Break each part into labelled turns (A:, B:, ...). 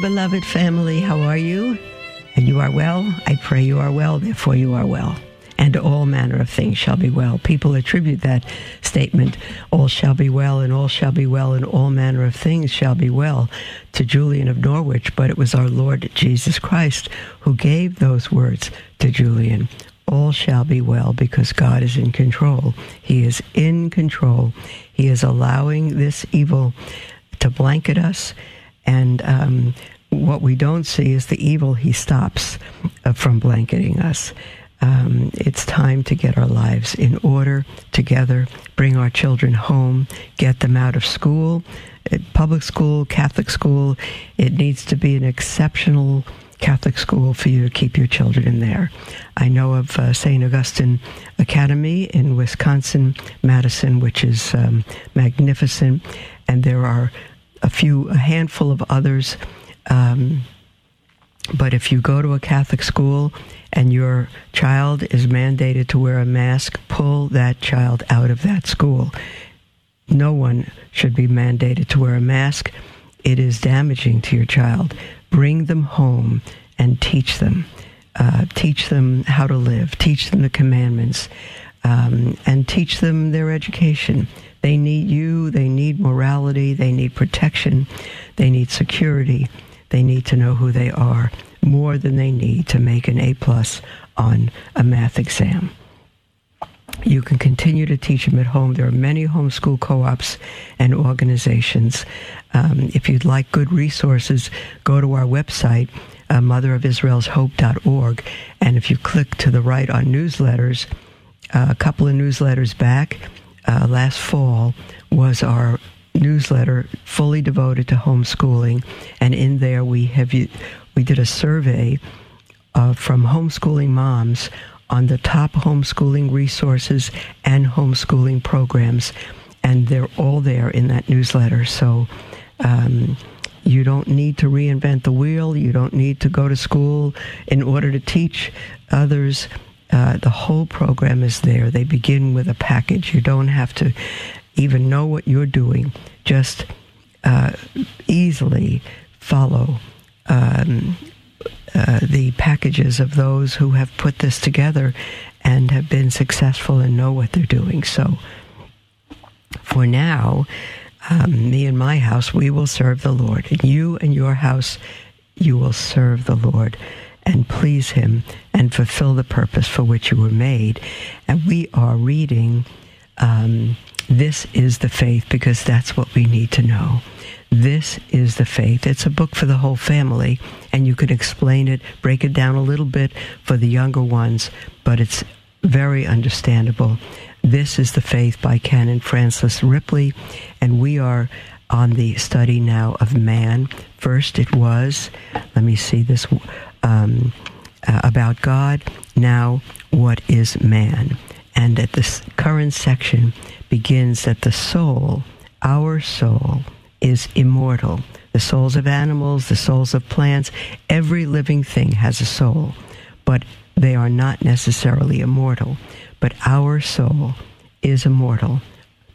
A: Beloved family. How are you? And you are well? I pray you are well, therefore you are well. And all manner of things shall be well. People attribute that statement, all shall be well, and all shall be well, and all manner of things shall be well, to Julian of Norwich, but it was our Lord Jesus Christ who gave those words to Julian. All shall be well because God is in control. He is in control. He is allowing this evil to blanket us and um, what we don't see is the evil he stops uh, from blanketing us. Um, it's time to get our lives in order together, bring our children home, get them out of school, uh, public school, Catholic school. It needs to be an exceptional Catholic school for you to keep your children in there. I know of uh, St. Augustine Academy in Wisconsin, Madison, which is um, magnificent, and there are a few, a handful of others. Um, but if you go to a Catholic school and your child is mandated to wear a mask, pull that child out of that school. No one should be mandated to wear a mask. It is damaging to your child. Bring them home and teach them. Uh, teach them how to live. Teach them the commandments. Um, and teach them their education. They need you. They need morality. They need protection. They need security. They need to know who they are more than they need to make an A plus on a math exam. You can continue to teach them at home. There are many homeschool co-ops and organizations. Um, if you'd like good resources, go to our website, uh, motherofisraelshope.org. And if you click to the right on newsletters, uh, a couple of newsletters back, uh, last fall was our newsletter fully devoted to homeschooling, and in there we have we did a survey uh, from homeschooling moms on the top homeschooling resources and homeschooling programs, and they're all there in that newsletter. So. Um, you don't need to reinvent the wheel. You don't need to go to school in order to teach others uh, the whole program is there. They begin with a package. You don't have to even know what you're doing. Just uh, easily follow um, uh, the packages of those who have put this together and have been successful and know what they're doing. So, for now, um, me and my house, we will serve the Lord. You and your house, you will serve the Lord and please Him and fulfill the purpose for which you were made. And we are reading um, This is the Faith because that's what we need to know. This is the faith. It's a book for the whole family, and you can explain it, break it down a little bit for the younger ones, but it's very understandable. This is the Faith by Canon Francis Ripley, and we are on the study now of man. First, it was, let me see this um, uh, about God. Now, what is man? And at this current section begins that the soul, our soul, is immortal. The souls of animals, the souls of plants, every living thing has a soul, but they are not necessarily immortal. But our soul is immortal.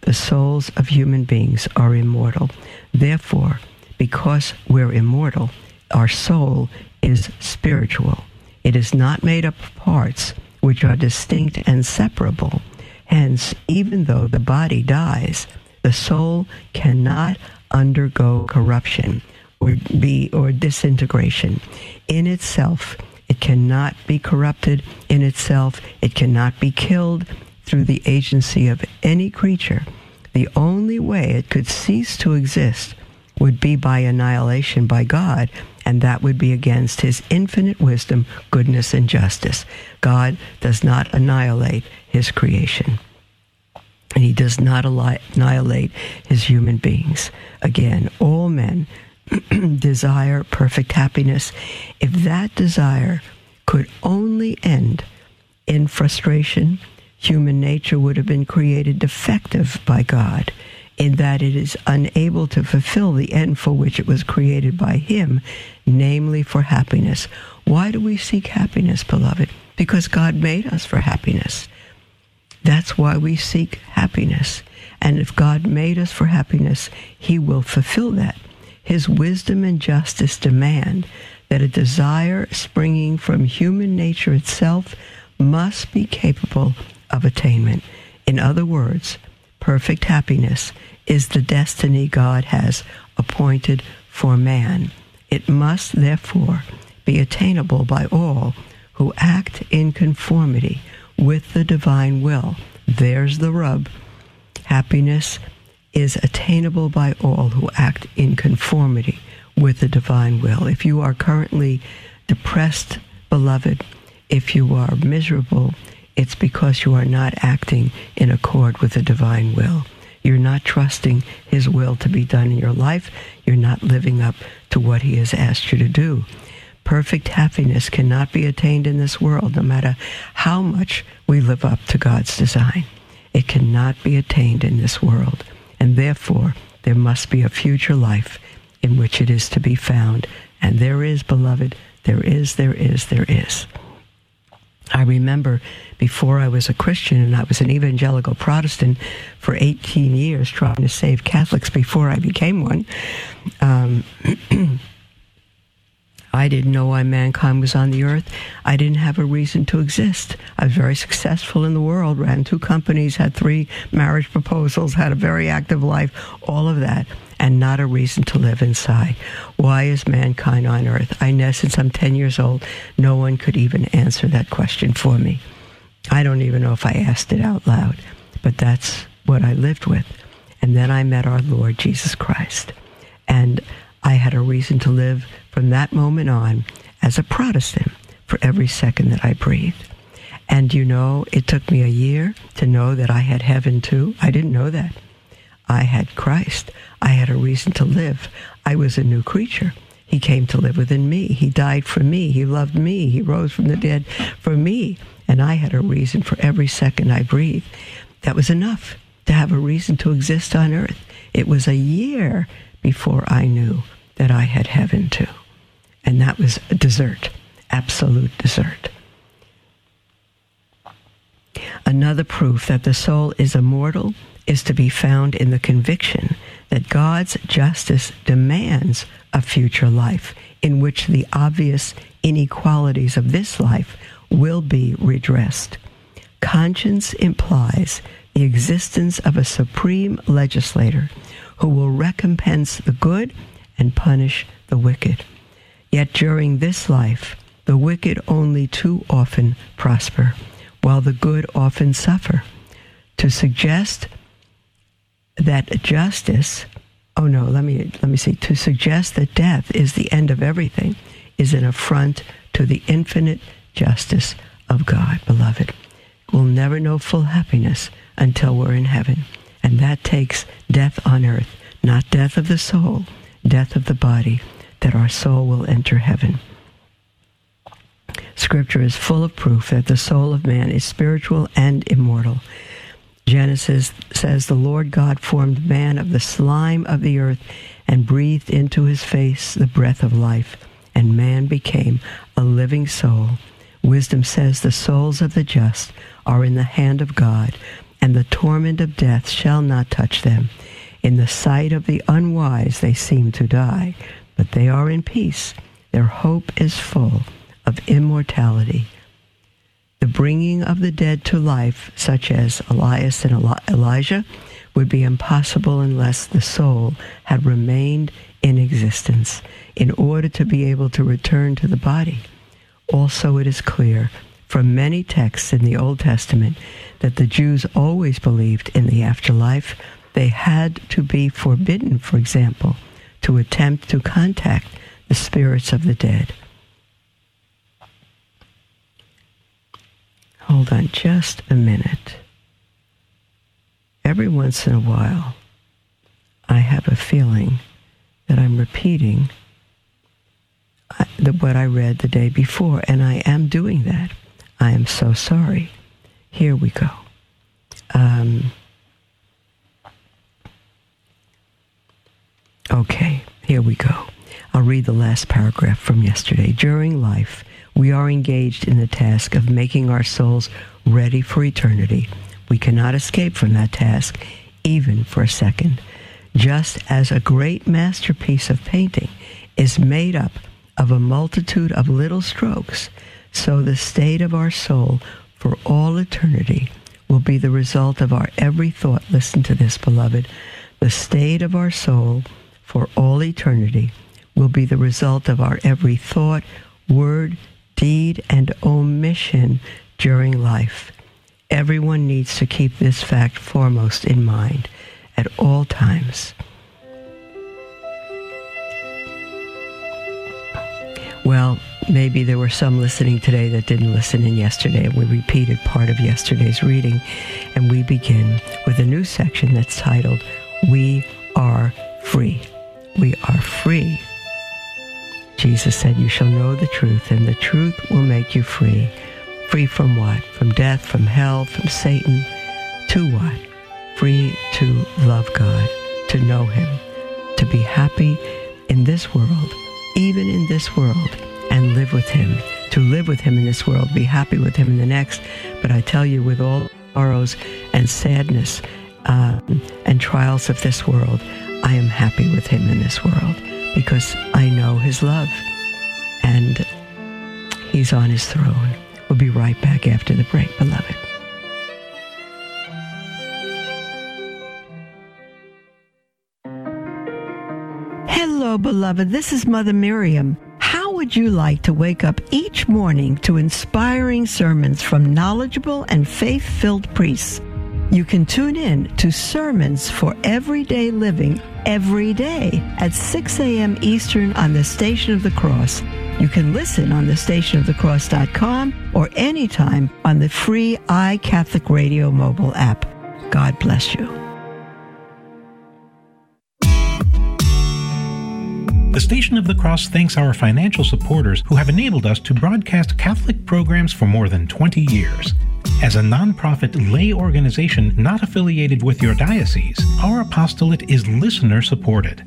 A: The souls of human beings are immortal. Therefore, because we're immortal, our soul is spiritual. It is not made up of parts which are distinct and separable. Hence, even though the body dies, the soul cannot undergo corruption or be or disintegration in itself. It cannot be corrupted in itself. It cannot be killed through the agency of any creature. The only way it could cease to exist would be by annihilation by God, and that would be against his infinite wisdom, goodness, and justice. God does not annihilate his creation. And he does not annihilate his human beings. Again, all men desire perfect happiness, if that desire could only end in frustration, human nature would have been created defective by God in that it is unable to fulfill the end for which it was created by Him, namely for happiness. Why do we seek happiness, beloved? Because God made us for happiness. That's why we seek happiness. And if God made us for happiness, He will fulfill that. His wisdom and justice demand that a desire springing from human nature itself must be capable of attainment. In other words, perfect happiness is the destiny God has appointed for man. It must therefore be attainable by all who act in conformity with the divine will. There's the rub. Happiness is attainable by all who act in conformity with the divine will. If you are currently depressed, beloved, if you are miserable, it's because you are not acting in accord with the divine will. You're not trusting His will to be done in your life. You're not living up to what He has asked you to do. Perfect happiness cannot be attained in this world, no matter how much we live up to God's design. It cannot be attained in this world. And therefore, there must be a future life in which it is to be found. And there is, beloved, there is, there is, there is. I remember before I was a Christian and I was an evangelical Protestant for 18 years trying to save Catholics before I became one. Um, I didn't know why mankind was on the earth. I didn't have a reason to exist. I was very successful in the world, ran two companies, had three marriage proposals, had a very active life, all of that, and not a reason to live inside. Why is mankind on earth? I know since I'm 10 years old, no one could even answer that question for me. I don't even know if I asked it out loud, but that's what I lived with. And then I met our Lord Jesus Christ. And I had a reason to live from that moment on as a Protestant for every second that I breathed. And you know, it took me a year to know that I had heaven too. I didn't know that. I had Christ. I had a reason to live. I was a new creature. He came to live within me. He died for me. He loved me. He rose from the dead for me. And I had a reason for every second I breathed. That was enough to have a reason to exist on earth. It was a year before I knew that I had heaven too. And that was dessert, absolute dessert. Another proof that the soul is immortal is to be found in the conviction that God's justice demands a future life in which the obvious inequalities of this life will be redressed. Conscience implies the existence of a supreme legislator who will recompense the good and punish the wicked. Yet during this life, the wicked only too often prosper, while the good often suffer. To suggest that justice, oh no, let me let me see, to suggest that death is the end of everything is an affront to the infinite justice of God, beloved. We'll never know full happiness until we're in heaven. And that takes death on earth, not death of the soul, death of the body, that our soul will enter heaven. Scripture is full of proof that the soul of man is spiritual and immortal. Genesis says, The Lord God formed man of the slime of the earth and breathed into his face the breath of life, and man became a living soul. Wisdom says, The souls of the just are in the hand of God, and the torment of death shall not touch them. In the sight of the unwise, they seem to die, but they are in peace. Their hope is full of immortality. The bringing of the dead to life, such as Elias and Elijah, would be impossible unless the soul had remained in existence in order to be able to return to the body. Also, it is clear from many texts in the Old Testament that the Jews always believed in the afterlife they had to be forbidden, for example, to attempt to contact the spirits of the dead. Hold on just a minute. Every once in a while, I have a feeling that I'm repeating uh, what I read the day before, and I am doing that. I am so sorry. Here we go. Um, okay, here we go. I'll read the last paragraph from yesterday. During life, we are engaged in the task of making our souls ready for eternity. We cannot escape from that task, even for a second. Just as a great masterpiece of painting is made up of a multitude of little strokes, so the state of our soul for all eternity will be the result of our every thought. Listen to this, beloved. The state of our soul for all eternity will be the result of our every thought, word, deed, and omission during life. Everyone needs to keep this fact foremost in mind at all times. Well, maybe there were some listening today that didn't listen in yesterday. We repeated part of yesterday's reading, and we begin with a new section that's titled, We Are Free. We are free. Jesus said, You shall know the truth, and the truth will make you free. Free from what? From death, from hell, from Satan. To what? Free to love God, to know Him, to be happy in this world, even in this world, and live with Him. To live with Him in this world, be happy with Him in the next. But I tell you, with all sorrows and sadness uh, and trials of this world, I am happy with Him in this world because I know His love and He's on His throne. We'll be right back after the break, beloved. Hello, beloved. This is Mother Miriam. How would you like to wake up each morning to inspiring sermons from knowledgeable and faith filled priests? You can tune in to Sermons for Everyday Living every day at 6 a.m. Eastern on the Station of the Cross. You can listen on the stationofthecross.com or anytime on the free iCatholic Radio mobile app. God bless you.
B: The Station of the Cross thanks our financial supporters who have enabled us to broadcast Catholic programs for more than 20 years. As a nonprofit lay organization not affiliated with your diocese, our apostolate is listener supported.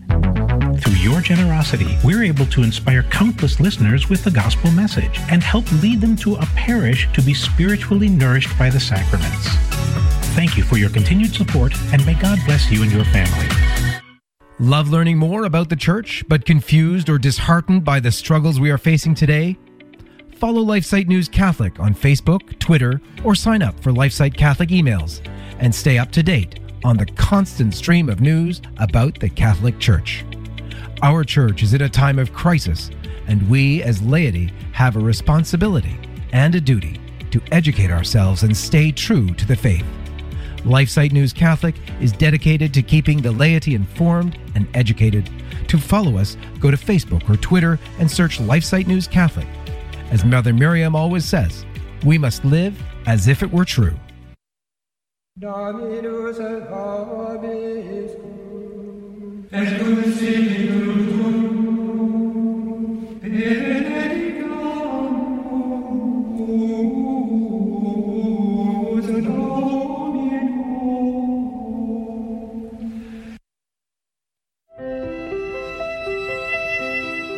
B: Through your generosity, we're able to inspire countless listeners with the gospel message and help lead them to a parish to be spiritually nourished by the sacraments. Thank you for your continued support, and may God bless you and your family.
C: Love learning more about the church, but confused or disheartened by the struggles we are facing today? Follow LifeSite News Catholic on Facebook, Twitter, or sign up for LifeSite Catholic emails and stay up to date on the constant stream of news about the Catholic Church. Our church is in a time of crisis, and we as laity have a responsibility and a duty to educate ourselves and stay true to the faith. LifeSite News Catholic is dedicated to keeping the laity informed and educated. To follow us, go to Facebook or Twitter and search LifeSite News Catholic. As Mother Miriam always says, we must live as if it were true.
D: Dominus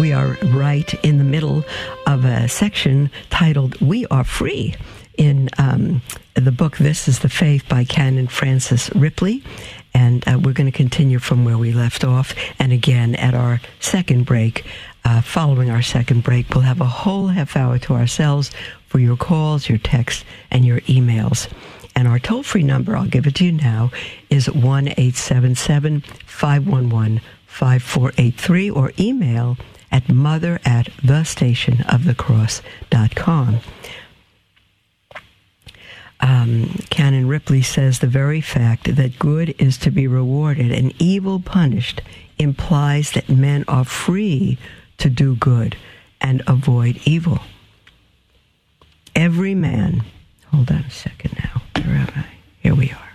A: We are right in the middle of a section titled We Are Free in um, the book This is the Faith by Canon Francis Ripley. And uh, we're going to continue from where we left off. And again, at our second break, uh, following our second break, we'll have a whole half hour to ourselves for your calls, your texts, and your emails. And our toll free number, I'll give it to you now, is 1 877 511 5483 or email at mother at thestationofthecross.com. Um, Canon Ripley says the very fact that good is to be rewarded and evil punished implies that men are free to do good and avoid evil. Every man, hold on a second now, where am I? Here we are.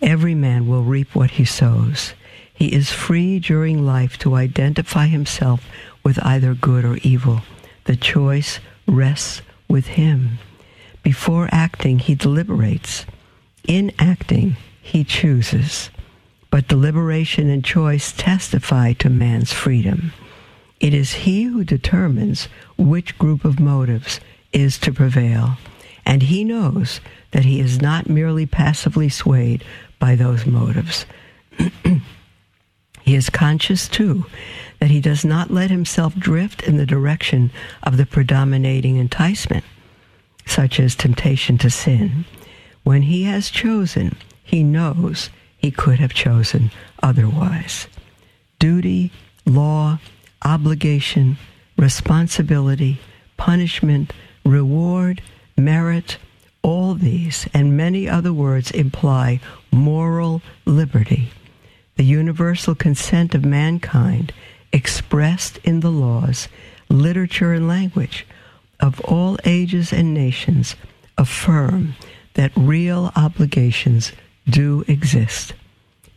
A: Every man will reap what he sows. He is free during life to identify himself with either good or evil. The choice rests with him. Before acting, he deliberates. In acting, he chooses. But deliberation and choice testify to man's freedom. It is he who determines which group of motives is to prevail, and he knows that he is not merely passively swayed by those motives. he is conscious, too, that he does not let himself drift in the direction of the predominating enticement, such as temptation to sin. When he has chosen, he knows he could have chosen otherwise. Duty, law, obligation, responsibility, punishment, reward, merit, all these and many other words imply moral liberty, the universal consent of mankind expressed in the laws, literature, and language of all ages and nations affirm that real obligations do exist.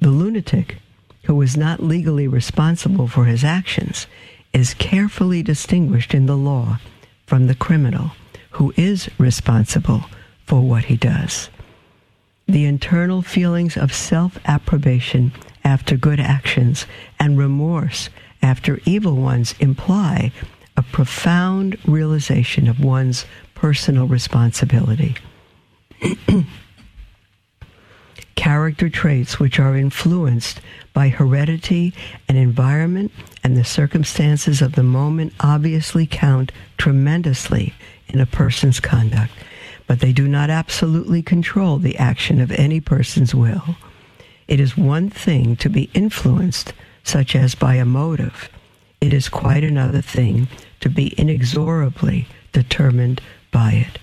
A: The lunatic, who is not legally responsible for his actions, is carefully distinguished in the law from the criminal, who is responsible for what he does. The internal feelings of self approbation after good actions and remorse after evil ones imply a profound realization of one's personal responsibility. Character traits which are influenced by heredity and environment and the circumstances of the moment obviously count tremendously in a person's conduct, but they do not absolutely control the action of any person's will. It is one thing to be influenced, such as by a motive. It is quite another thing to be inexorably determined by it.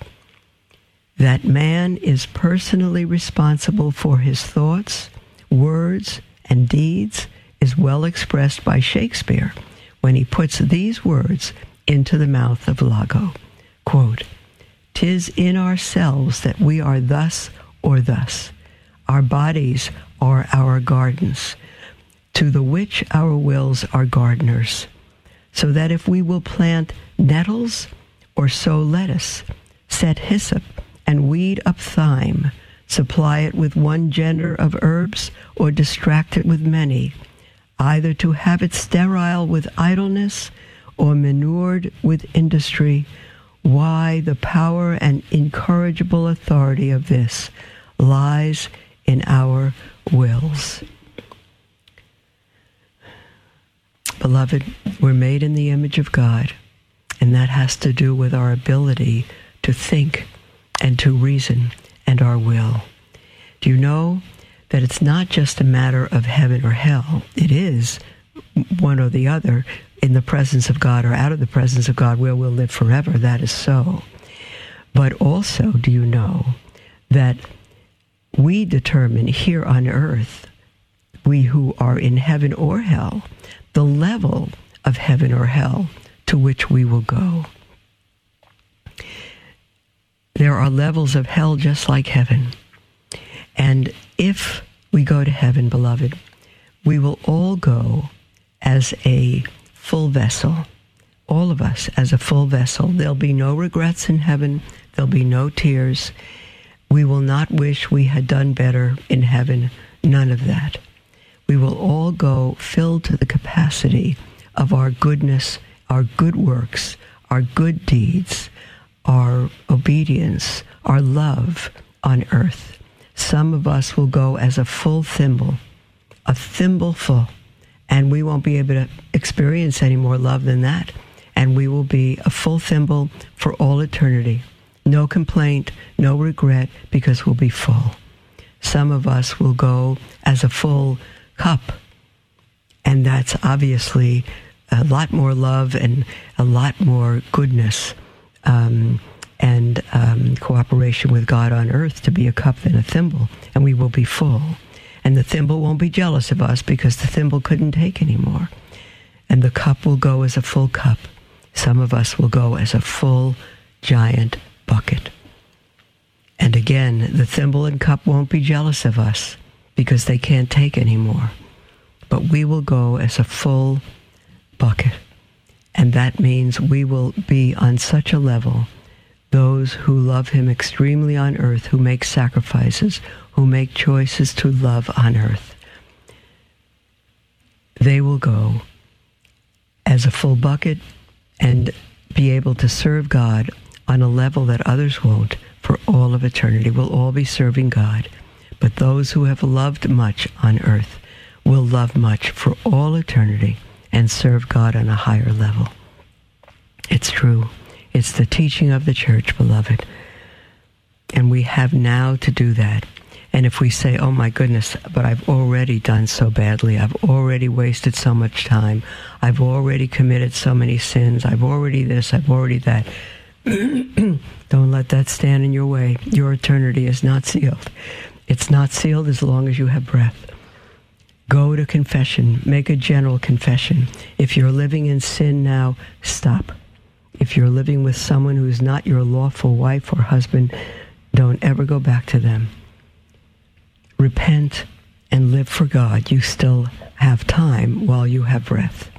A: That man is personally responsible for his thoughts, words, and deeds is well expressed by Shakespeare when he puts these words into the mouth of Iago. Quote, Tis in ourselves that we are thus or thus. Our bodies are our gardens, to the which our wills are gardeners. So that if we will plant nettles or sow lettuce, set hyssop and weed up thyme, supply it with one gender of herbs or distract it with many, either to have it sterile with idleness or manured with industry, why the power and incorrigible authority of this lies in our wills. Beloved, we're made in the image of God, and that has to do with our ability to think and to reason and our will. Do you know that it's not just a matter of heaven or hell? It is one or the other in the presence of God or out of the presence of God where we'll live forever. That is so. But also, do you know that we determine here on earth, we who are in heaven or hell, the level of heaven or hell to which we will go. There are levels of hell just like heaven. And if we go to heaven, beloved, we will all go as a full vessel. All of us as a full vessel. There'll be no regrets in heaven. There'll be no tears. We will not wish we had done better in heaven. None of that. We will all go filled to the capacity of our goodness, our good works, our good deeds, our obedience, our love on earth. Some of us will go as a full thimble, a thimble full, and we won't be able to experience any more love than that. And we will be a full thimble for all eternity. No complaint, no regret, because we'll be full. Some of us will go as a full cup, and that's obviously a lot more love and a lot more goodness um, and um, cooperation with God on earth to be a cup than a thimble, and we will be full. And the thimble won't be jealous of us because the thimble couldn't take anymore. And the cup will go as a full cup. Some of us will go as a full giant bucket. And again, the thimble and cup won't be jealous of us because they can't take anymore. But we will go as a full bucket. And that means we will be on such a level those who love him extremely on earth, who make sacrifices, who make choices to love on earth, they will go as a full bucket and be able to serve God on a level that others won't for all of eternity. We'll all be serving God. But those who have loved much on earth will love much for all eternity and serve God on a higher level. It's true. It's the teaching of the church, beloved. And we have now to do that. And if we say, oh my goodness, but I've already done so badly, I've already wasted so much time, I've already committed so many sins, I've already this, I've already that, don't let that stand in your way. Your eternity is not sealed. It's not sealed as long as you have breath. Go to confession. Make a general confession. If you're living in sin now, stop. If you're living with someone who's not your lawful wife or husband, don't ever go back to them. Repent and live for God. You still have time while you have breath.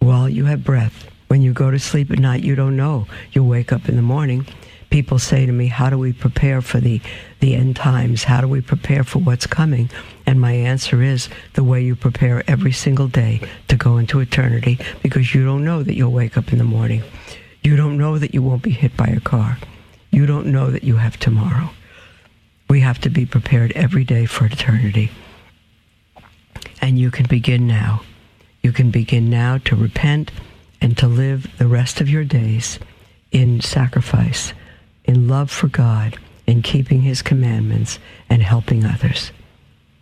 A: While you have breath. When you go to sleep at night, you don't know. You'll wake up in the morning. People say to me, How do we prepare for the, the end times? How do we prepare for what's coming? And my answer is the way you prepare every single day to go into eternity because you don't know that you'll wake up in the morning. You don't know that you won't be hit by a car. You don't know that you have tomorrow. We have to be prepared every day for eternity. And you can begin now. You can begin now to repent and to live the rest of your days in sacrifice, in love for God, in keeping his commandments, and helping others.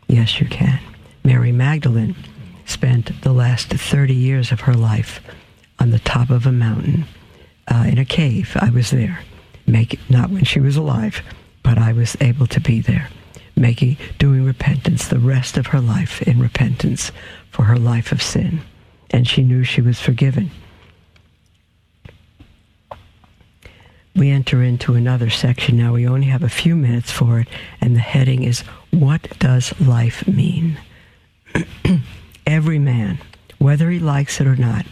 A: Yes, you can. Mary Magdalene spent the last 30 years of her life on the top of a mountain uh, in a cave. I was there, make, not when she was alive, but I was able to be there, making, doing repentance the rest of her life in repentance for her life of sin. And she knew she was forgiven. We enter into another section now. We only have a few minutes for it, and the heading is What Does Life Mean? Every man, whether he likes it or not,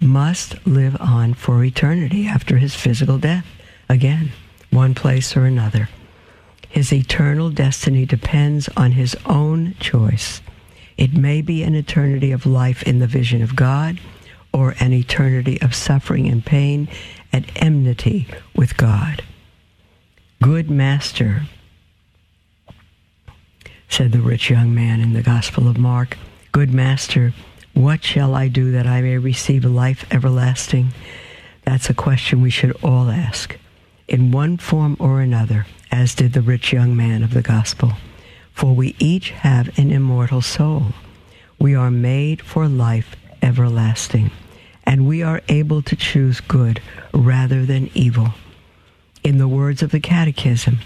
A: must live on for eternity after his physical death. Again, one place or another. His eternal destiny depends on his own choice. It may be an eternity of life in the vision of God or an eternity of suffering and pain at enmity with God. Good master, said the rich young man in the Gospel of Mark, Good master, what shall I do that I may receive life everlasting? That's a question we should all ask, in one form or another, as did the rich young man of the Gospel. For we each have an immortal soul. We are made for life everlasting and we are able to choose good rather than evil. In the words of the Catechism,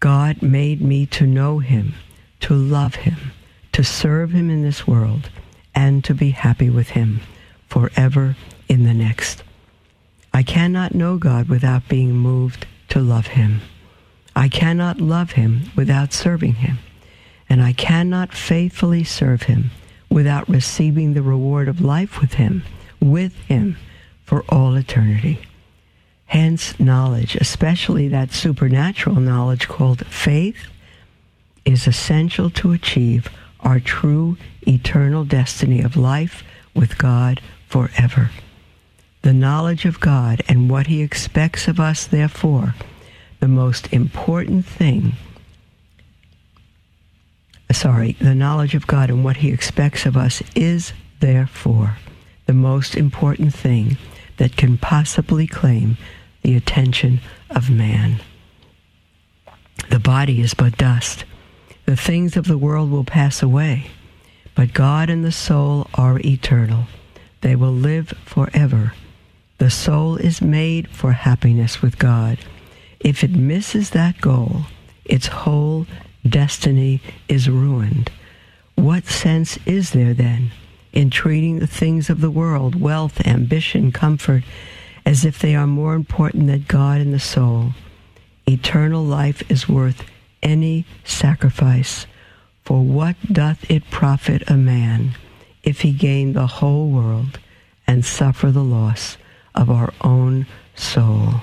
A: God made me to know him, to love him, to serve him in this world, and to be happy with him forever in the next. I cannot know God without being moved to love him. I cannot love him without serving him. And I cannot faithfully serve him without receiving the reward of life with him with him for all eternity. Hence, knowledge, especially that supernatural knowledge called faith, is essential to achieve our true eternal destiny of life with God forever. The knowledge of God and what He expects of us, therefore, the most important thing, sorry, the knowledge of God and what He expects of us is, therefore, the most important thing that can possibly claim the attention of man. The body is but dust. The things of the world will pass away, but God and the soul are eternal. they will live forever. The soul is made for happiness with God. If it misses that goal, its whole destiny is ruined. What sense is there then in treating the things of the world, wealth, ambition, comfort, as if they are more important than God and the soul? Eternal life is worth any sacrifice. For what doth it profit a man if he gain the whole world and suffer the loss of our own soul?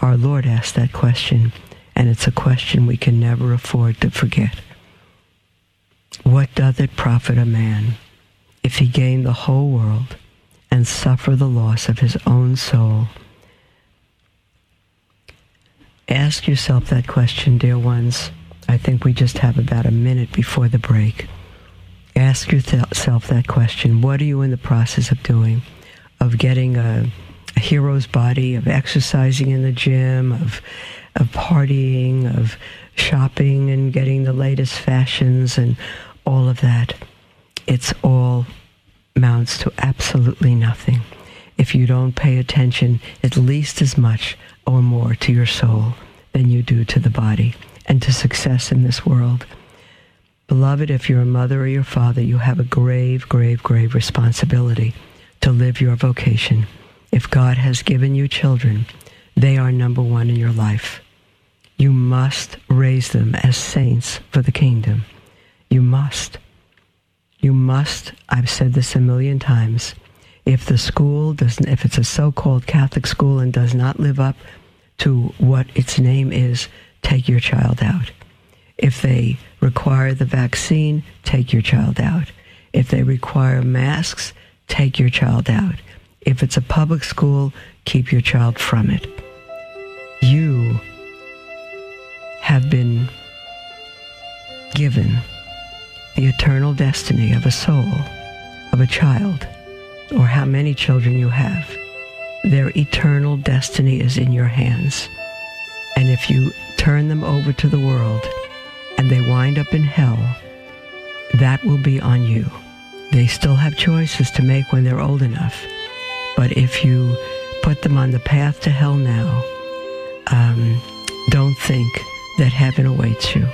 A: Our Lord asked that question, and it's a question we can never afford to forget. What doth it profit a man if he gain the whole world and suffer the loss of his own soul? Ask yourself that question, dear ones. I think we just have about a minute before the break. Ask yourself that question. What are you in the process of doing? Of getting a, a hero's body, of exercising in the gym, of, of partying, of shopping and getting the latest fashions and all of that. It's all amounts to absolutely nothing if you don't pay attention at least as much or more to your soul than you do to the body and to success in this world. Beloved, if you're a mother or your father, you have a grave, grave, grave responsibility to live your vocation. If God has given you children, they are number one in your life. You must raise them as saints for the kingdom. You must. You must, I've said this a million times, if the school doesn't, if it's a so-called Catholic school and does not live up to what its name is, take your child out. If they require the vaccine, take your child out. If they require masks, take your child out. If it's a public school, keep your child from it. You have been given the eternal destiny of a soul, of a child, or how many children you have. Their eternal destiny is in your hands. And if you turn them over to the world and they wind up in hell, that will be on you. They still have choices to make when they're old enough. But if you put them on the path to hell now, um, don't think that heaven awaits you.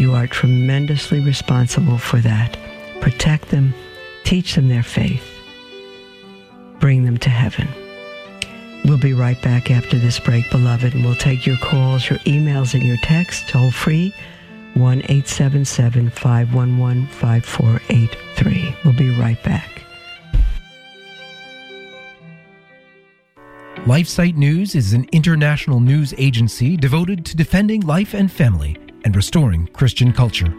A: You are tremendously responsible for that. Protect them, teach them their faith, bring them to heaven. We'll be right back after this break, beloved, and we'll take your calls, your emails, and your texts toll free 1 877 511 5483. We'll be right back.
C: LifeSite News is an international news agency devoted to defending life and family and restoring Christian culture.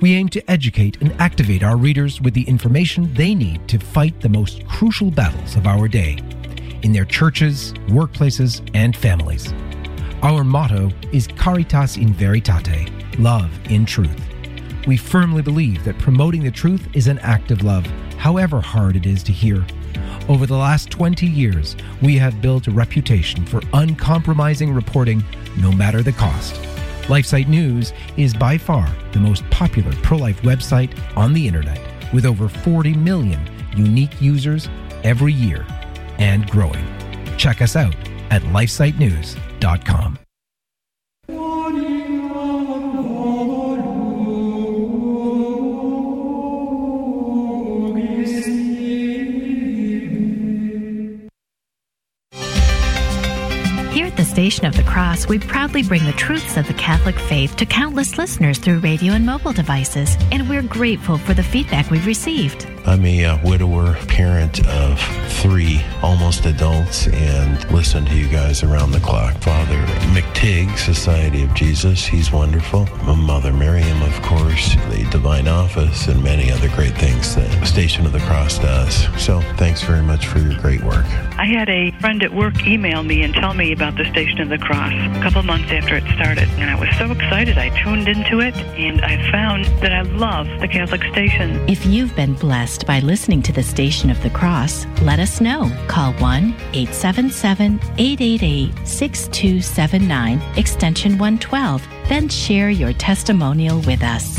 C: We aim to educate and activate our readers with the information they need to fight the most crucial battles of our day in their churches, workplaces, and families. Our motto is Caritas in Veritate, love in truth. We firmly believe that promoting the truth is an act of love, however hard it is to hear. Over the last 20 years, we have built a reputation for uncompromising reporting no matter the cost. LifeSite News is by far the most popular pro life website on the internet, with over 40 million unique users every year and growing. Check us out at lifesitenews.com.
E: Of the Cross, we proudly bring the truths of the Catholic faith to countless listeners through radio and mobile devices, and we're grateful for the feedback we've received.
F: I'm a uh, widower, parent of three almost adults, and listen to you guys around the clock. Father McTeigue, Society of Jesus, he's wonderful. Mother Miriam, of course, the Divine Office, and many other great things that Station of the Cross does. So thanks very much for your great work.
G: I had a friend at work email me and tell me about the Station of the Cross a couple months after it started, and I was so excited. I tuned into it, and I found that I love the Catholic station.
E: If you've been blessed by listening to the Station of the Cross, let us know. Call 1 877 888 6279, extension 112, then share your testimonial with us.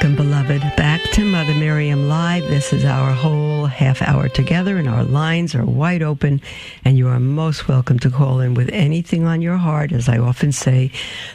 A: Welcome, beloved, back to Mother Miriam Live. This is our whole half hour together, and our lines are wide open. And you are most welcome to call in with anything on your heart. As I often say,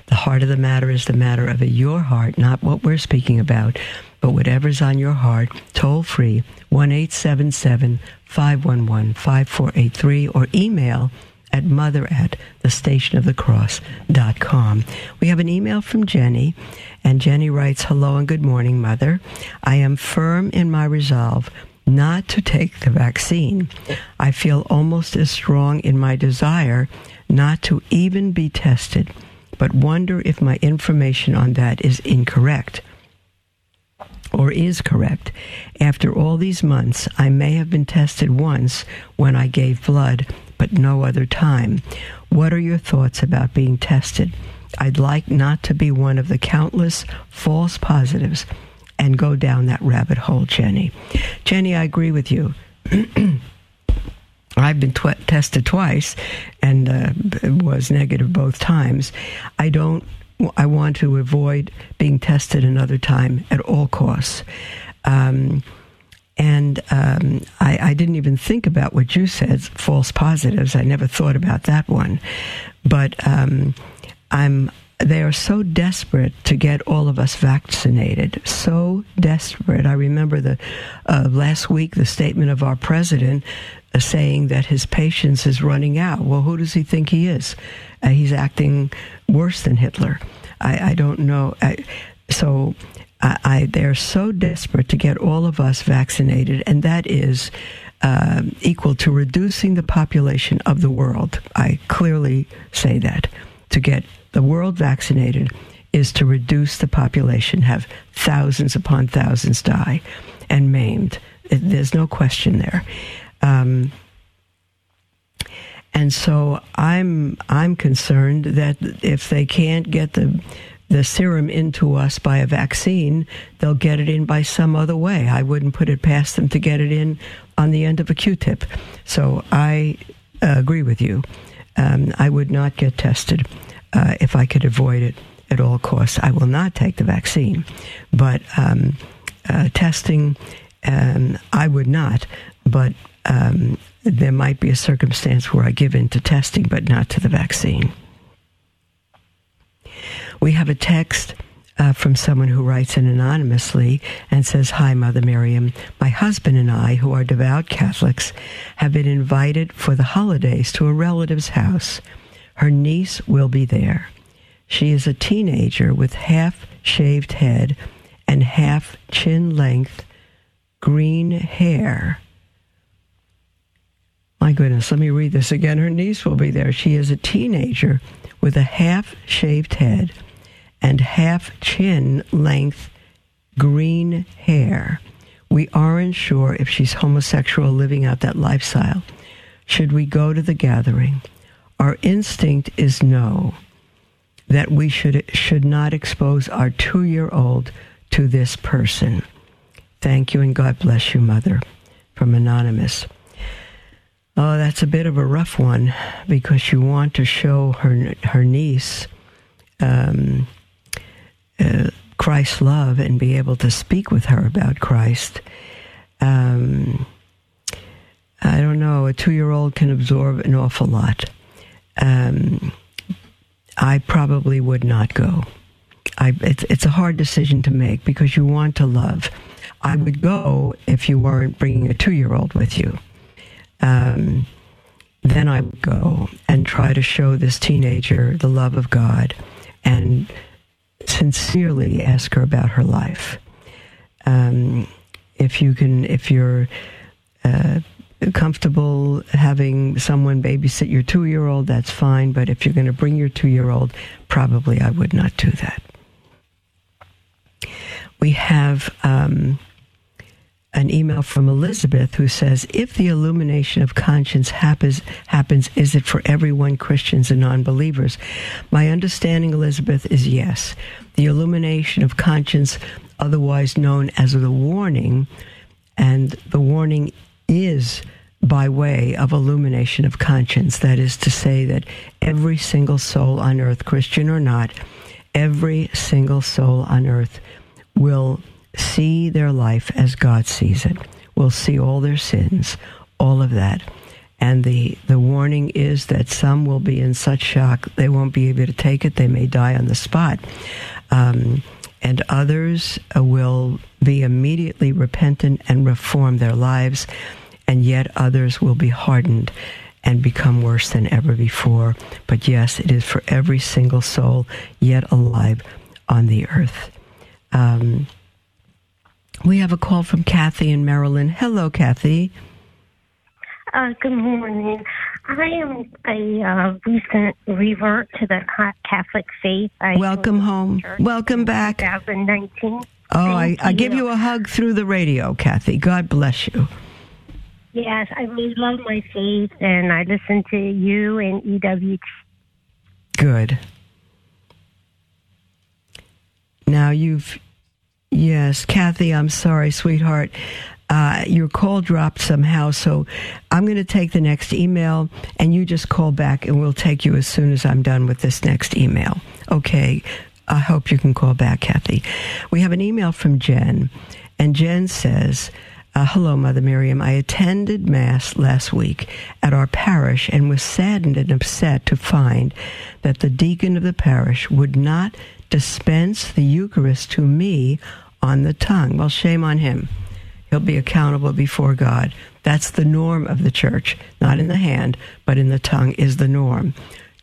A: the heart of the matter is the matter of your heart, not what we're speaking about, but whatever's on your heart. Toll free, 1 877 511 5483, or email at mother at thestationofthecross.com. We have an email from Jenny, and Jenny writes, Hello and good morning, Mother. I am firm in my resolve not to take the vaccine. I feel almost as strong in my desire not to even be tested, but wonder if my information on that is incorrect or is correct. After all these months, I may have been tested once when I gave blood, but no other time. What are your thoughts about being tested? I'd like not to be one of the countless false positives and go down that rabbit hole, Jenny. Jenny, I agree with you. I've been tested twice and uh, was negative both times. I don't. I want to avoid being tested another time at all costs. Um, and um, I, I, didn't even think about what you said, false positives. I never thought about that one. But um, I'm they are so desperate to get all of us vaccinated, so desperate. I remember the uh, last week the statement of our president uh, saying that his patience is running out. Well, who does he think he is? Uh, he's acting worse than Hitler. I, I don't know. I, so I, I, they're so desperate to get all of us vaccinated, and that is. Uh, equal to reducing the population of the world. I clearly say that to get the world vaccinated is to reduce the population, have thousands upon thousands die and maimed. There's no question there. Um, and so I'm I'm concerned that if they can't get the the serum into us by a vaccine, they'll get it in by some other way. I wouldn't put it past them to get it in on the end of a Q-tip. So I uh, agree with you. Um, I would not get tested uh, if I could avoid it at all costs. I will not take the vaccine, but um, uh, testing, um, I would not. But um, there might be a circumstance where I give in to testing, but not to the vaccine. We have a text uh, from someone who writes in anonymously and says, Hi, Mother Miriam. My husband and I, who are devout Catholics, have been invited for the holidays to a relative's house. Her niece will be there. She is a teenager with half shaved head and half chin length green hair. My goodness, let me read this again. Her niece will be there. She is a teenager with a half shaved head and half chin length green hair. We aren't sure if she's homosexual living out that lifestyle. Should we go to the gathering? Our instinct is no, that we should, should not expose our two year old to this person. Thank you and God bless you, Mother. From Anonymous. Oh, that's a bit of a rough one because you want to show her her niece um, uh, Christ's love and be able to speak with her about Christ. Um, I don't know. A two year old can absorb an awful lot um, I probably would not go. I, it's, it's a hard decision to make because you want to love. I would go if you weren't bringing a two year old with you. Um, then I would go and try to show this teenager the love of God and sincerely ask her about her life. Um, if you can, if you're uh, comfortable having someone babysit your two year old, that's fine. But if you're going to bring your two year old, probably I would not do that. We have um, an email from Elizabeth who says, If the illumination of conscience happens, happens, is it for everyone, Christians and non believers? My understanding, Elizabeth, is yes. The illumination of conscience, otherwise known as the warning, and the warning is by way of illumination of conscience. That is to say, that every single soul on earth, Christian or not, every single soul on earth will see their life as God sees it, will see all their sins, all of that. And the, the warning is that some will be in such shock they won't be able to take it. They may die on the spot. Um, and others uh, will be immediately repentant and reform their lives. And yet others will be hardened and become worse than ever before. But yes, it is for every single soul yet alive on the earth. Um, we have a call from Kathy in Maryland. Hello, Kathy.
H: Uh, good morning. I am a uh, recent revert to the Catholic faith. I
A: Welcome home. Welcome back.
H: 2019.
A: Oh, I, I give you a hug through the radio, Kathy. God bless you.
H: Yes, I really love my faith, and I listen to you and EWT.
A: Good. Now you've Yes, Kathy, I'm sorry, sweetheart. Uh, your call dropped somehow, so I'm going to take the next email, and you just call back, and we'll take you as soon as I'm done with this next email. Okay. I hope you can call back, Kathy. We have an email from Jen, and Jen says, uh, Hello, Mother Miriam. I attended Mass last week at our parish and was saddened and upset to find that the deacon of the parish would not dispense the Eucharist to me on the tongue. Well, shame on him. He'll be accountable before God. That's the norm of the church, not in the hand, but in the tongue is the norm.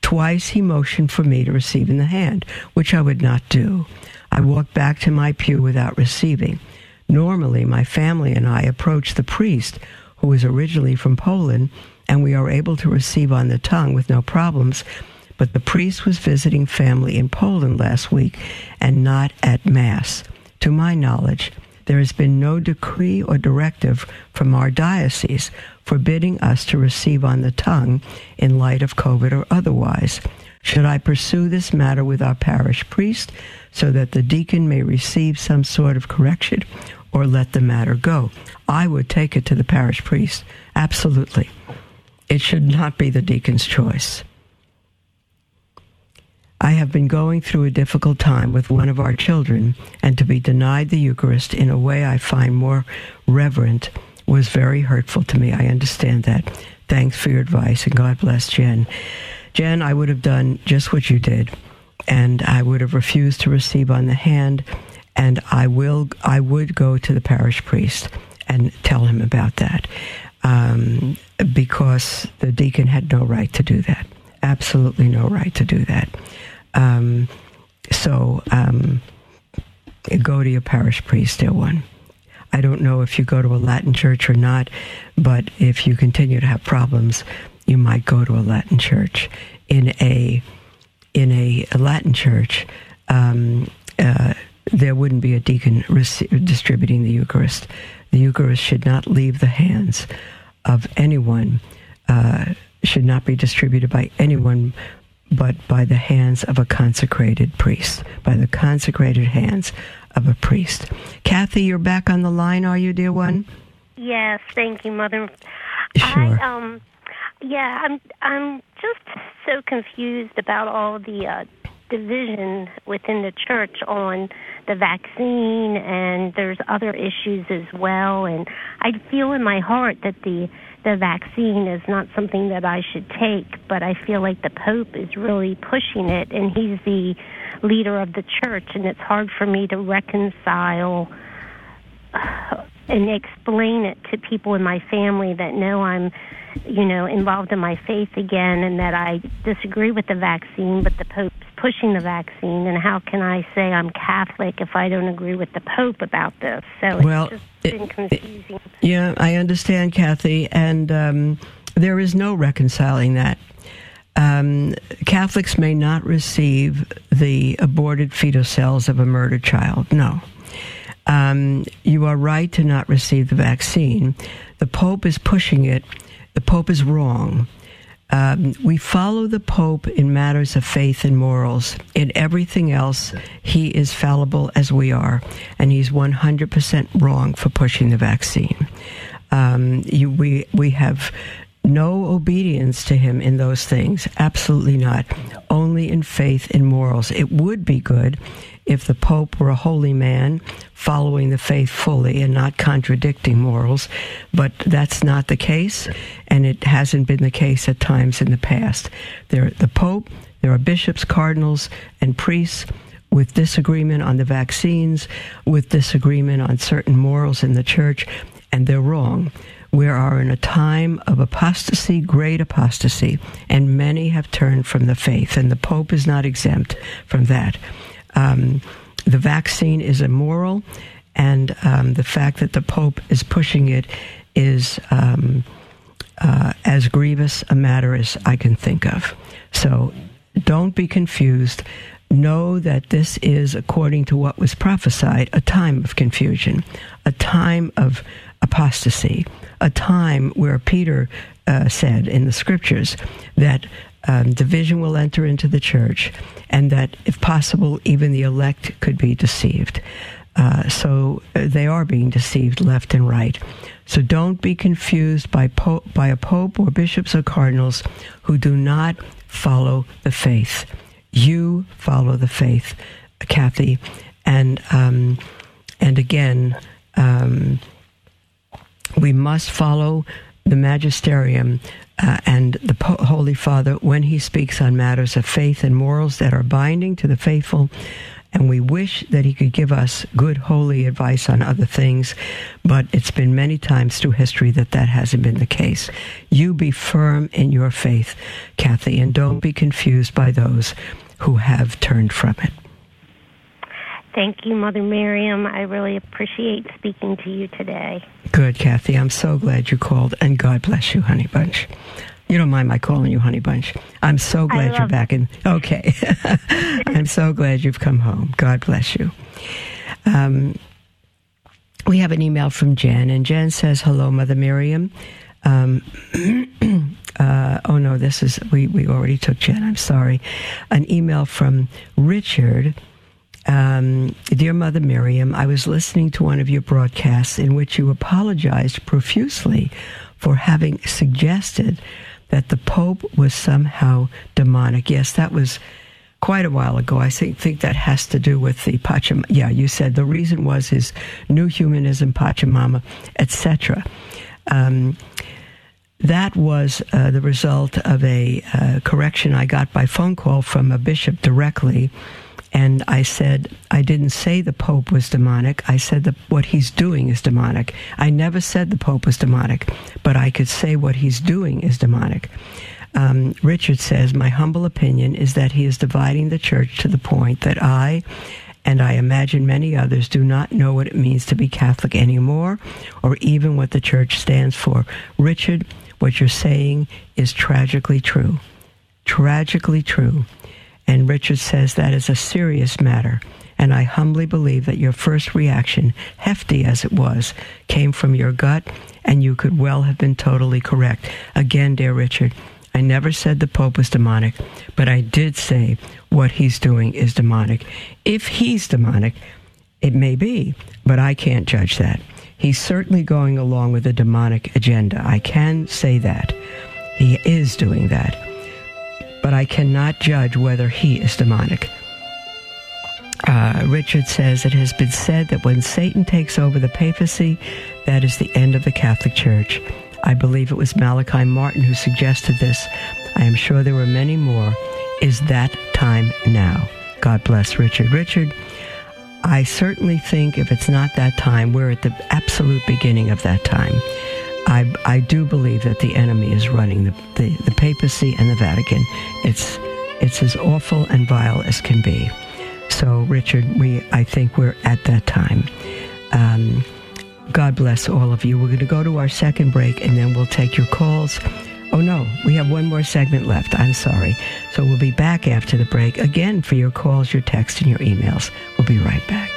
A: Twice he motioned for me to receive in the hand, which I would not do. I walked back to my pew without receiving. Normally, my family and I approach the priest, who is originally from Poland, and we are able to receive on the tongue with no problems. But the priest was visiting family in Poland last week and not at Mass. To my knowledge, there has been no decree or directive from our diocese forbidding us to receive on the tongue in light of COVID or otherwise. Should I pursue this matter with our parish priest so that the deacon may receive some sort of correction or let the matter go? I would take it to the parish priest. Absolutely. It should not be the deacon's choice. I have been going through a difficult time with one of our children, and to be denied the Eucharist in a way I find more reverent was very hurtful to me. I understand that. Thanks for your advice, and God bless Jen. Jen, I would have done just what you did, and I would have refused to receive on the hand, and I will. I would go to the parish priest and tell him about that, um, because the deacon had no right to do that. Absolutely no right to do that. Um, so um, go to your parish priest, dear one. I don't know if you go to a Latin church or not, but if you continue to have problems, you might go to a Latin church. In a in a, Latin church, um, uh, there wouldn't be a deacon rec- distributing the Eucharist. The Eucharist should not leave the hands of anyone. Uh, should not be distributed by anyone but by the hands of a consecrated priest, by the consecrated hands of a priest. Kathy, you're back on the line, are you, dear one?
H: Yes, thank you, Mother.
A: Sure.
H: I, um, yeah, I'm. I'm just so confused about all the uh, division within the church on the vaccine, and there's other issues as well. And I feel in my heart that the the vaccine is not something that I should take, but I feel like the Pope is really pushing it, and he's the leader of the church, and it's hard for me to reconcile and explain it to people in my family that know I'm, you know, involved in my faith again, and that I disagree with the vaccine, but the Pope's pushing the vaccine, and how can I say I'm Catholic if I don't agree with the Pope about this? So it's
A: well,
H: just been confusing. It,
A: yeah, I understand, Kathy, and um, there is no reconciling that. Um, Catholics may not receive the aborted fetal cells of a murdered child. No. Um, you are right to not receive the vaccine. The Pope is pushing it. The Pope is wrong. Um, we follow the Pope in matters of faith and morals. In everything else, he is fallible as we are, and he's 100% wrong for pushing the vaccine. Um, you, we we have no obedience to him in those things. Absolutely not. Only in faith and morals. It would be good if the Pope were a holy man, following the faith fully and not contradicting morals, but that's not the case, and it hasn't been the case at times in the past. There, the Pope, there are bishops, cardinals, and priests with disagreement on the vaccines, with disagreement on certain morals in the church, and they're wrong. We are in a time of apostasy, great apostasy, and many have turned from the faith, and the Pope is not exempt from that. Um, the vaccine is immoral, and um, the fact that the Pope is pushing it is um, uh, as grievous a matter as I can think of. So don't be confused. Know that this is, according to what was prophesied, a time of confusion, a time of apostasy, a time where Peter uh, said in the scriptures that um, division will enter into the church, and that, if possible, even the elect could be deceived. Uh, so uh, they are being deceived left and right. So don't be confused by by a pope or bishops or cardinals who do not follow the faith. You follow the faith, Kathy, and um, and again, um, we must follow the magisterium uh, and the po- Holy Father when he speaks on matters of faith and morals that are binding to the faithful. And we wish that he could give us good, holy advice on other things, but it's been many times through history that that hasn't been the case. You be firm in your faith, Kathy, and don't be confused by those who have turned from it.
H: Thank you, Mother Miriam. I really appreciate speaking to you today.
A: Good, Kathy. I'm so glad you called, and God bless you, Honey Bunch. You don't mind my calling you Honey Bunch. I'm so glad you're back in. Okay. I'm so glad you've come home. God bless you. Um, we have an email from Jen, and Jen says, Hello, Mother Miriam. Um, uh, oh no, this is, we, we already took Jen. I'm sorry. An email from Richard um, Dear Mother Miriam, I was listening to one of your broadcasts in which you apologized profusely for having suggested that the Pope was somehow demonic. Yes, that was quite a while ago. I think, think that has to do with the Pachamama. Yeah, you said the reason was his new humanism, Pachamama, etc. Um, that was uh, the result of a uh, correction I got by phone call from a bishop directly and I said, I didn't say the Pope was demonic. I said that what he's doing is demonic. I never said the Pope was demonic, but I could say what he's doing is demonic. Um, Richard says, My humble opinion is that he is dividing the church to the point that I, and I imagine many others, do not know what it means to be Catholic anymore, or even what the church stands for. Richard, what you're saying is tragically true. Tragically true. And Richard says that is a serious matter. And I humbly believe that your first reaction, hefty as it was, came from your gut, and you could well have been totally correct. Again, dear Richard, I never said the Pope was demonic, but I did say what he's doing is demonic. If he's demonic, it may be, but I can't judge that. He's certainly going along with a demonic agenda. I can say that. He is doing that but I cannot judge whether he is demonic. Uh, Richard says it has been said that when Satan takes over the papacy, that is the end of the Catholic Church. I believe it was Malachi Martin who suggested this. I am sure there were many more. Is that time now? God bless Richard. Richard, I certainly think if it's not that time, we're at the absolute beginning of that time. I, I do believe that the enemy is running the, the, the papacy and the Vatican. It's, it's as awful and vile as can be. So, Richard, we, I think we're at that time. Um, God bless all of you. We're going to go to our second break and then we'll take your calls. Oh no, we have one more segment left. I'm sorry. So we'll be back after the break again for your calls, your texts, and your emails. We'll be right back.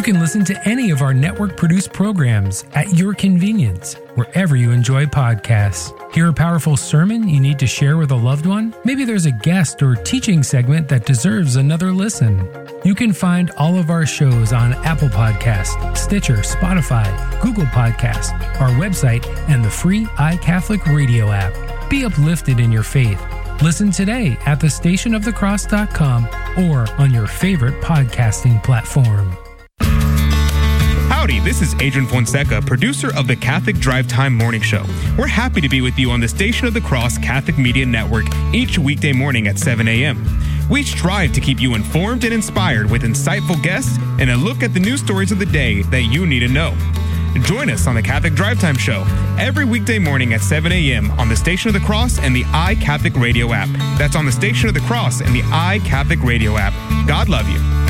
I: You can listen to any of our network produced programs at your convenience, wherever you enjoy podcasts. Hear a powerful sermon you need to share with a loved one? Maybe there's a guest or teaching segment that deserves another listen. You can find all of our shows on Apple Podcast, Stitcher, Spotify, Google Podcast, our website, and the free iCatholic radio app. Be uplifted in your faith. Listen today at thestationofthecross.com or on your favorite podcasting platform.
J: Howdy, this is Adrian Fonseca, producer of the Catholic Drive Time Morning Show. We're happy to be with you on the Station of the Cross Catholic Media Network each weekday morning at 7 a.m. We strive to keep you informed and inspired with insightful guests and a look at the news stories of the day that you need to know. Join us on the Catholic Drive Time Show every weekday morning at 7 a.m. on the Station of the Cross and the iCatholic Radio app. That's on the Station of the Cross and the iCatholic Radio app. God love you.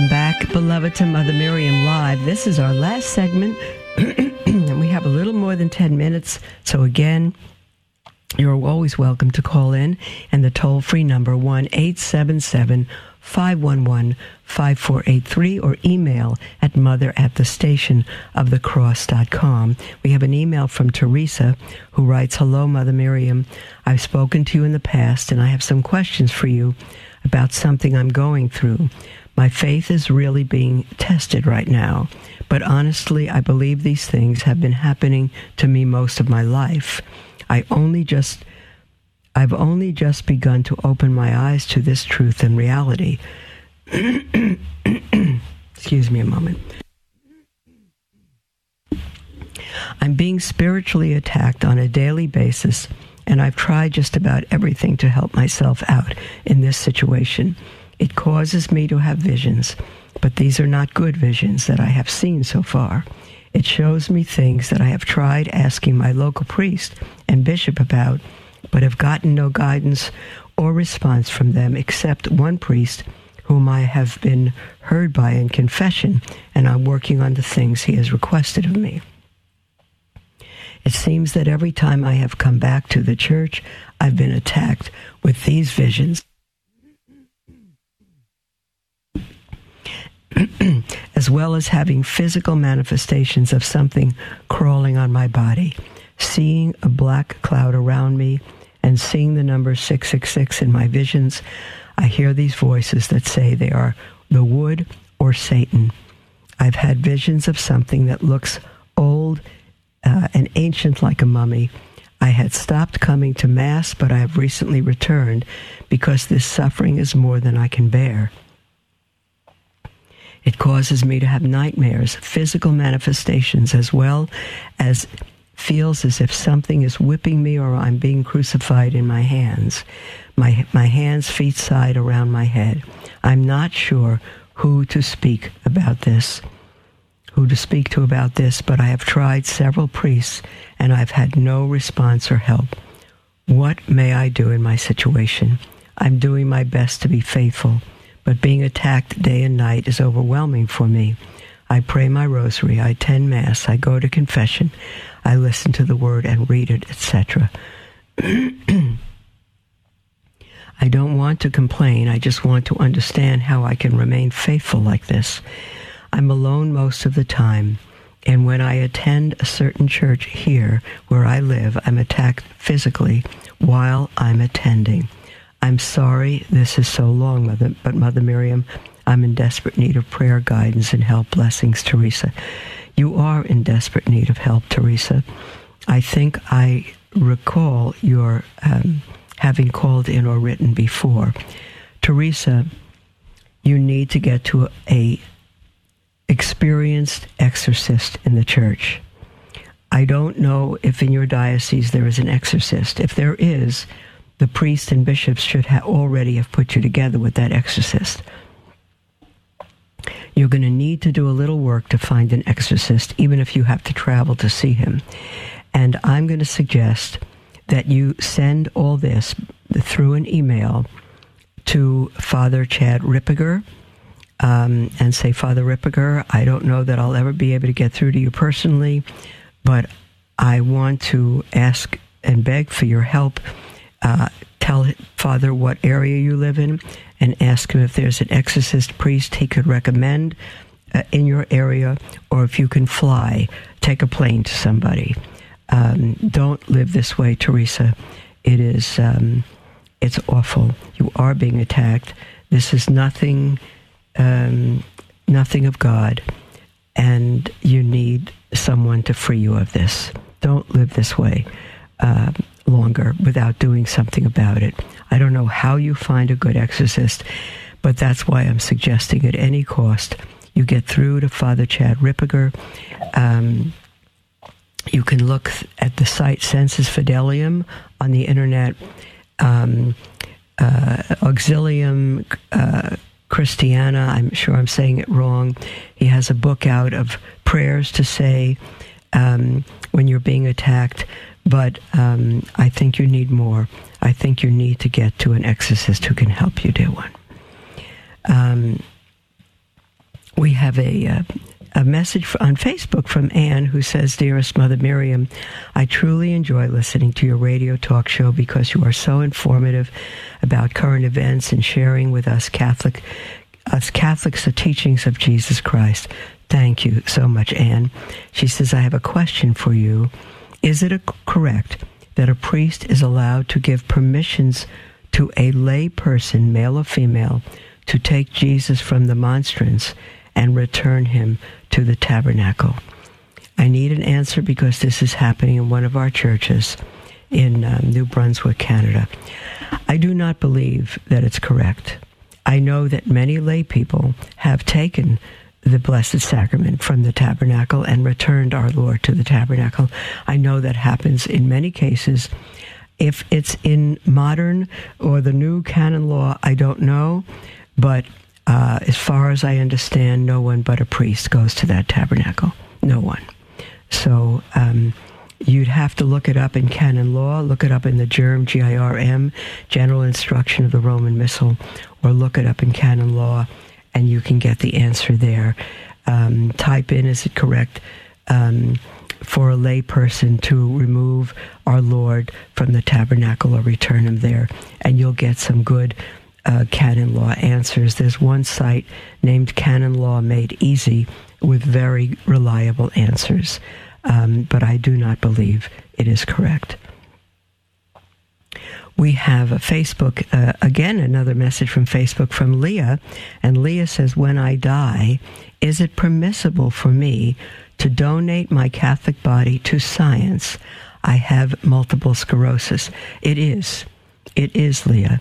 A: Welcome back, beloved, to Mother Miriam Live. This is our last segment, and we have a little more than 10 minutes. So, again, you're always welcome to call in, and the toll free number 1 877 511 5483 or email at mother at the station of the cross.com. We have an email from Teresa who writes Hello, Mother Miriam. I've spoken to you in the past, and I have some questions for you about something I'm going through. My faith is really being tested right now. But honestly, I believe these things have been happening to me most of my life. I only just I've only just begun to open my eyes to this truth and reality. Excuse me a moment. I'm being spiritually attacked on a daily basis, and I've tried just about everything to help myself out in this situation. It causes me to have visions, but these are not good visions that I have seen so far. It shows me things that I have tried asking my local priest and bishop about, but have gotten no guidance or response from them except one priest whom I have been heard by in confession, and I'm working on the things he has requested of me. It seems that every time I have come back to the church, I've been attacked with these visions as well as having physical manifestations of something crawling on my body, seeing a black cloud around me, and seeing the number 666 in my visions, I hear these voices that say they are the wood or Satan. I've had visions of something that looks old uh, and ancient like a mummy. I had stopped coming to Mass, but I have recently returned because this suffering is more than I can bear. It causes me to have nightmares, physical manifestations, as well as feels as if something is whipping me or I'm being crucified in my hands. My, my hands, feet, side around my head. I'm not sure who to speak about this, who to speak to about this, but I have tried several priests and I've had no response or help. What may I do in my situation? I'm doing my best to be faithful but being attacked day and night is overwhelming for me. I pray my rosary, I attend Mass, I go to confession, I listen to the Word and read it, etc. I don't want to complain. I just want to understand how I can remain faithful like this. I'm alone most of the time. And when I attend a certain church here where I live, I'm attacked physically while I'm attending. I'm sorry this is so long, Mother, but Mother Miriam, I'm in desperate need of prayer, guidance, and help. Blessings, Teresa. You are in desperate need of help, Teresa. I think I recall your um, having called in or written before. Teresa, you need to get to a experienced exorcist in the church. I don't know if in your diocese there is an exorcist. If there is, the priests and bishops should ha- already have put you together with that exorcist. You're going to need to do a little work to find an exorcist, even if you have to travel to see him. And I'm going to suggest that you send all this through an email to Father Chad Ripperger um, and say, Father Ripperger, I don't know that I'll ever be able to get through to you personally, but I want to ask and beg for your help. Uh, tell Father what area you live in and ask him if there's an exorcist priest he could recommend uh, in your area or if you can fly, take a plane to somebody. Um, don't live this way, Teresa. It is, um, it's awful. You are being attacked. This is nothing, um, nothing of God, and you need someone to free you of this. Don't live this way uh, longer without doing something about it. I don't know how you find a good exorcist, but that's why I'm suggesting at any cost you get through to Father Chad Ripperger. Um, you can look at the site Sensus Fidelium on the internet, um, uh, Auxilium uh, Christiana. I'm sure I'm saying it wrong. He has a book out of prayers to say um, when you're being attacked. But um, I think you need more. I think you need to get to an exorcist who can help you, dear one. Um, we have a, uh, a message on Facebook from Anne who says, Dearest Mother Miriam, I truly enjoy listening to your radio talk show because you are so informative about current events and sharing with us Catholic us Catholics the teachings of Jesus Christ. Thank you so much, Anne. She says, I have a question for you. Is it a, correct that a priest is allowed to give permissions to a lay person, male or female, to take Jesus from the monstrance and return him to the tabernacle? I need an answer because this is happening in one of our churches in um, New Brunswick, Canada. I do not believe that it's correct. I know that many lay people have taken the Blessed Sacrament from the tabernacle and returned our Lord to the tabernacle. I know that happens in many cases. If it's in modern or the new canon law, I don't know. But uh, as far as I understand, no one but a priest goes to that tabernacle. No one. So um, you'd have to look it up in canon law, look it up in the GIRM, G-I-R-M, General Instruction of the Roman Missal, or look it up in canon law and you can get the answer there. Um, type in, is it correct um, for a layperson to remove our Lord from the tabernacle or return him there? And you'll get some good uh, canon law answers. There's one site named Canon Law Made Easy with very reliable answers. Um, but I do not believe it is correct we have a Facebook, uh, again, another message from Facebook from Leah. And Leah says, When I die, is it permissible for me to donate my Catholic body to science? I have multiple sclerosis. It is. It is, Leah.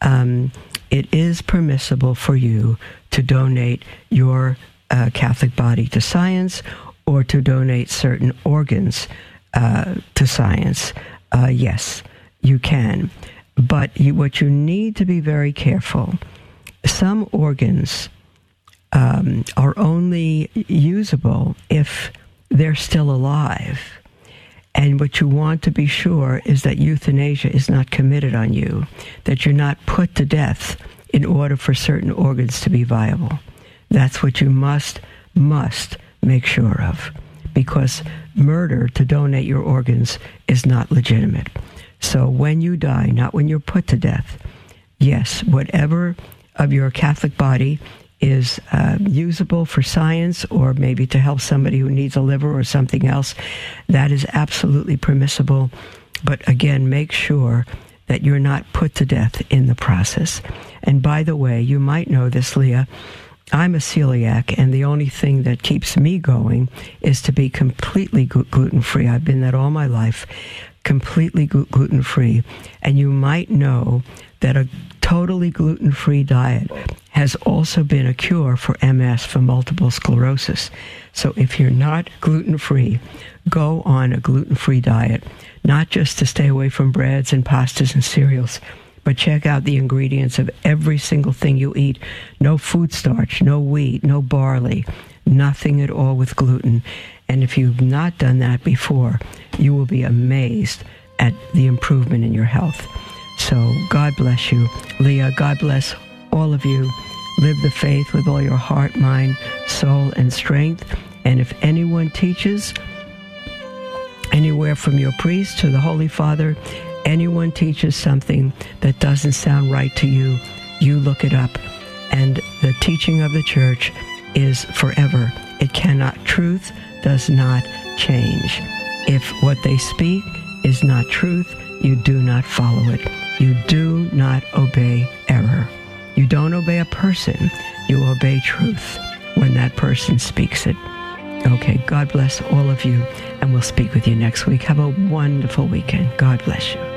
A: Um, it is permissible for you to donate your uh, Catholic body to science or to donate certain organs uh, to science. Uh, yes you can. But you, what you need to be very careful, some organs um, are only usable if they're still alive. And what you want to be sure is that euthanasia is not committed on you, that you're not put to death in order for certain organs to be viable. That's what you must must make sure of because murder to donate your organs is not legitimate. So when you die, not when you're put to death, yes, whatever of your Catholic body is uh, usable for science or maybe to help somebody who needs a liver or something else, that is absolutely permissible. But again, make sure that you're not put to death in the process. And by the way, you might know this, Leah. I'm a celiac, and the only thing that keeps me going is to be completely gluten free. I've been that all my life, completely gluten free. And you might know that a totally gluten free diet has also been a cure for MS, for multiple sclerosis. So if you're not gluten free, go on a gluten free diet, not just to stay away from breads and pastas and cereals but check out the ingredients of every single thing you eat. No food starch, no wheat, no barley, nothing at all with gluten. And if you've not done that before, you will be amazed at the improvement in your health. So God bless you. Leah, God bless all of you. Live the faith with all your heart, mind, soul, and strength. And if anyone teaches, anywhere from your priest to the Holy Father, anyone teaches something that doesn't sound right to you, you look it up. And the teaching of the church is forever. It cannot, truth does not change. If what they speak is not truth, you do not follow it. You do not obey error. You don't obey a person, you obey truth when that person speaks it. Okay, God bless all of you, and we'll speak with you next week. Have a wonderful weekend. God bless you.